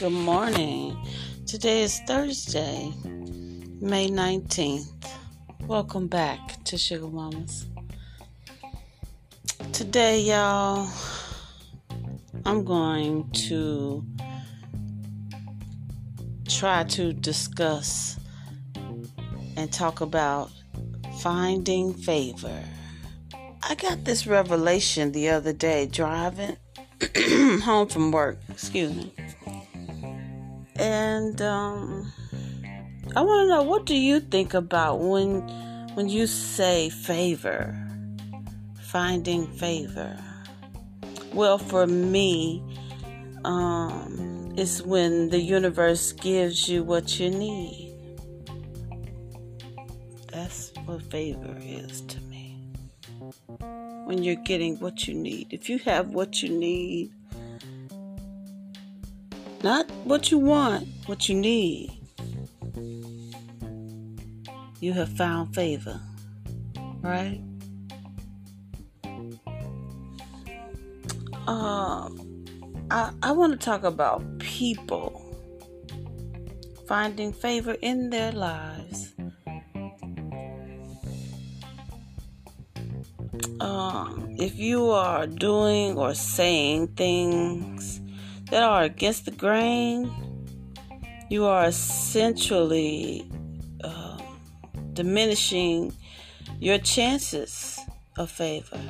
Good morning. Today is Thursday, May 19th. Welcome back to Sugar Mamas. Today, y'all, I'm going to try to discuss and talk about finding favor. I got this revelation the other day driving home from work, excuse me. And um, I want to know what do you think about when when you say favor, finding favor? Well, for me, um, it's when the universe gives you what you need. That's what favor is to me. When you're getting what you need. If you have what you need, not what you want, what you need. You have found favor, right? Um, I, I want to talk about people finding favor in their lives. Um, if you are doing or saying things that are against the grain, you are essentially uh, diminishing your chances of favor.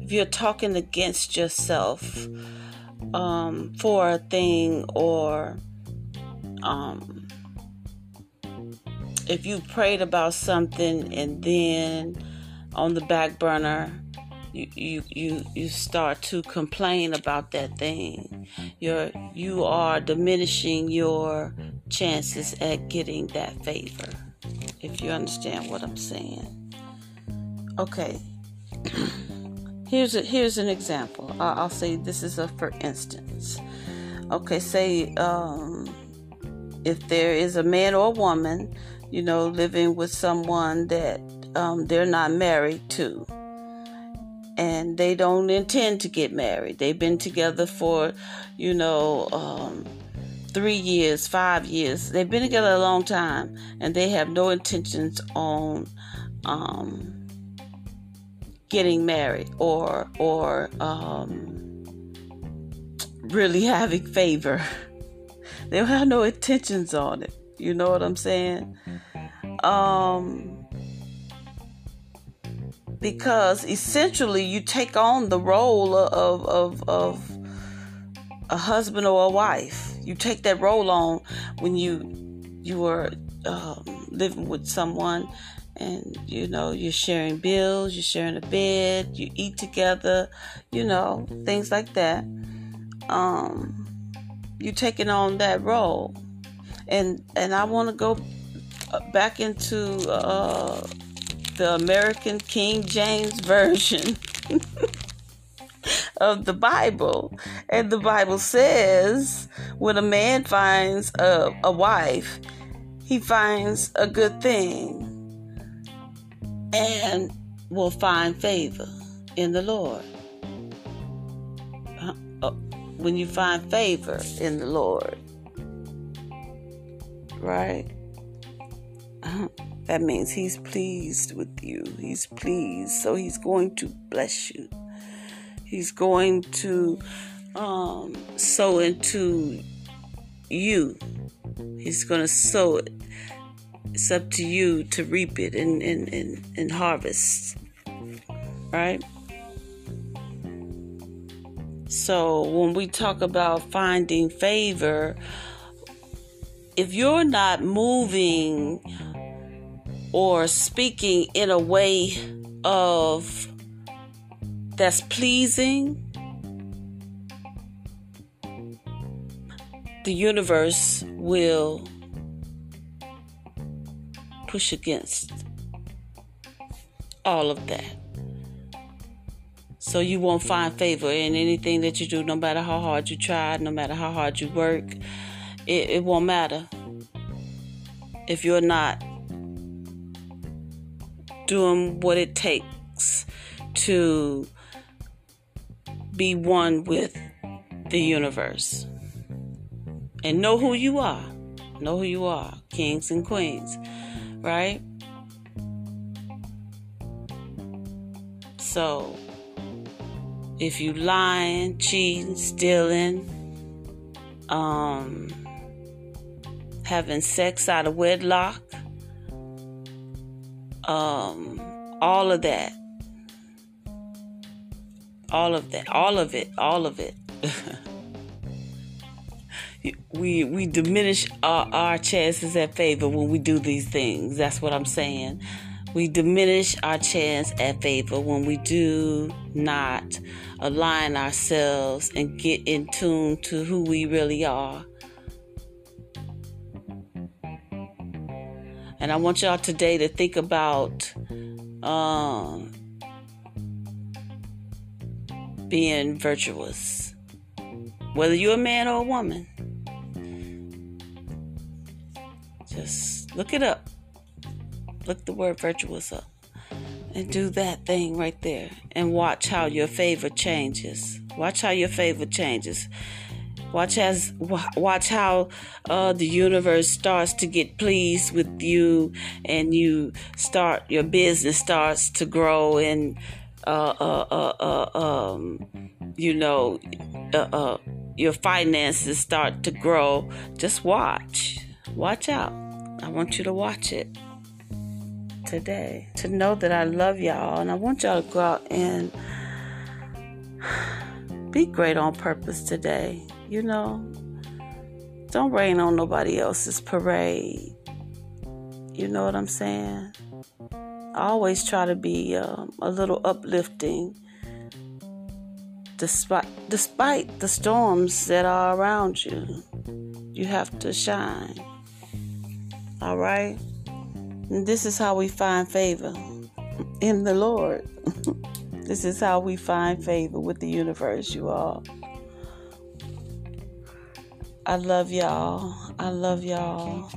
If you're talking against yourself um, for a thing, or um, if you prayed about something and then on the back burner you you you you start to complain about that thing. You're you are diminishing your chances at getting that favor if you understand what i'm saying. Okay. Here's a here's an example. I'll, say this is a for instance. Okay say um, if there is a man or woman you know living with someone that um, they're not married to and they don't intend to get married. They've been together for, you know, um, three years, five years. They've been together a long time, and they have no intentions on um, getting married or or um, really having favor. they don't have no intentions on it. You know what I'm saying? Um because essentially you take on the role of, of, of a husband or a wife. You take that role on when you you are um, living with someone, and you know you're sharing bills, you're sharing a bed, you eat together, you know things like that. Um, you're taking on that role, and and I want to go back into. Uh, the American King James Version of the Bible. And the Bible says when a man finds a, a wife, he finds a good thing and will find favor in the Lord. Uh, when you find favor in the Lord, right? That means he's pleased with you. He's pleased. So he's going to bless you. He's going to um, sow into you. He's going to sow it. It's up to you to reap it and, and, and, and harvest. Right? So when we talk about finding favor, if you're not moving or speaking in a way of that's pleasing, the universe will push against all of that. So you won't find favor in anything that you do, no matter how hard you try, no matter how hard you work. It, it won't matter if you're not doing what it takes to be one with the universe and know who you are. Know who you are, kings and queens, right? So, if you lying, cheating, stealing, um, having sex out of wedlock, um, all of that, all of that, all of it, all of it. we we diminish our, our chances at favor when we do these things. That's what I'm saying. We diminish our chance at favor when we do not align ourselves and get in tune to who we really are. And I want y'all today to think about um, being virtuous, whether you're a man or a woman. Just look it up. Look the word virtuous up. And do that thing right there. And watch how your favor changes. Watch how your favor changes. Watch as watch how uh, the universe starts to get pleased with you, and you start your business starts to grow, and uh, uh, uh, uh um, you know uh, your finances start to grow. Just watch, watch out. I want you to watch it today to know that I love y'all and I want y'all to go out and be great on purpose today. You know, don't rain on nobody else's parade. You know what I'm saying? I always try to be um, a little uplifting despite despite the storms that are around you. You have to shine. All right? And this is how we find favor in the Lord. this is how we find favor with the universe, you all. I love y'all. I love y'all.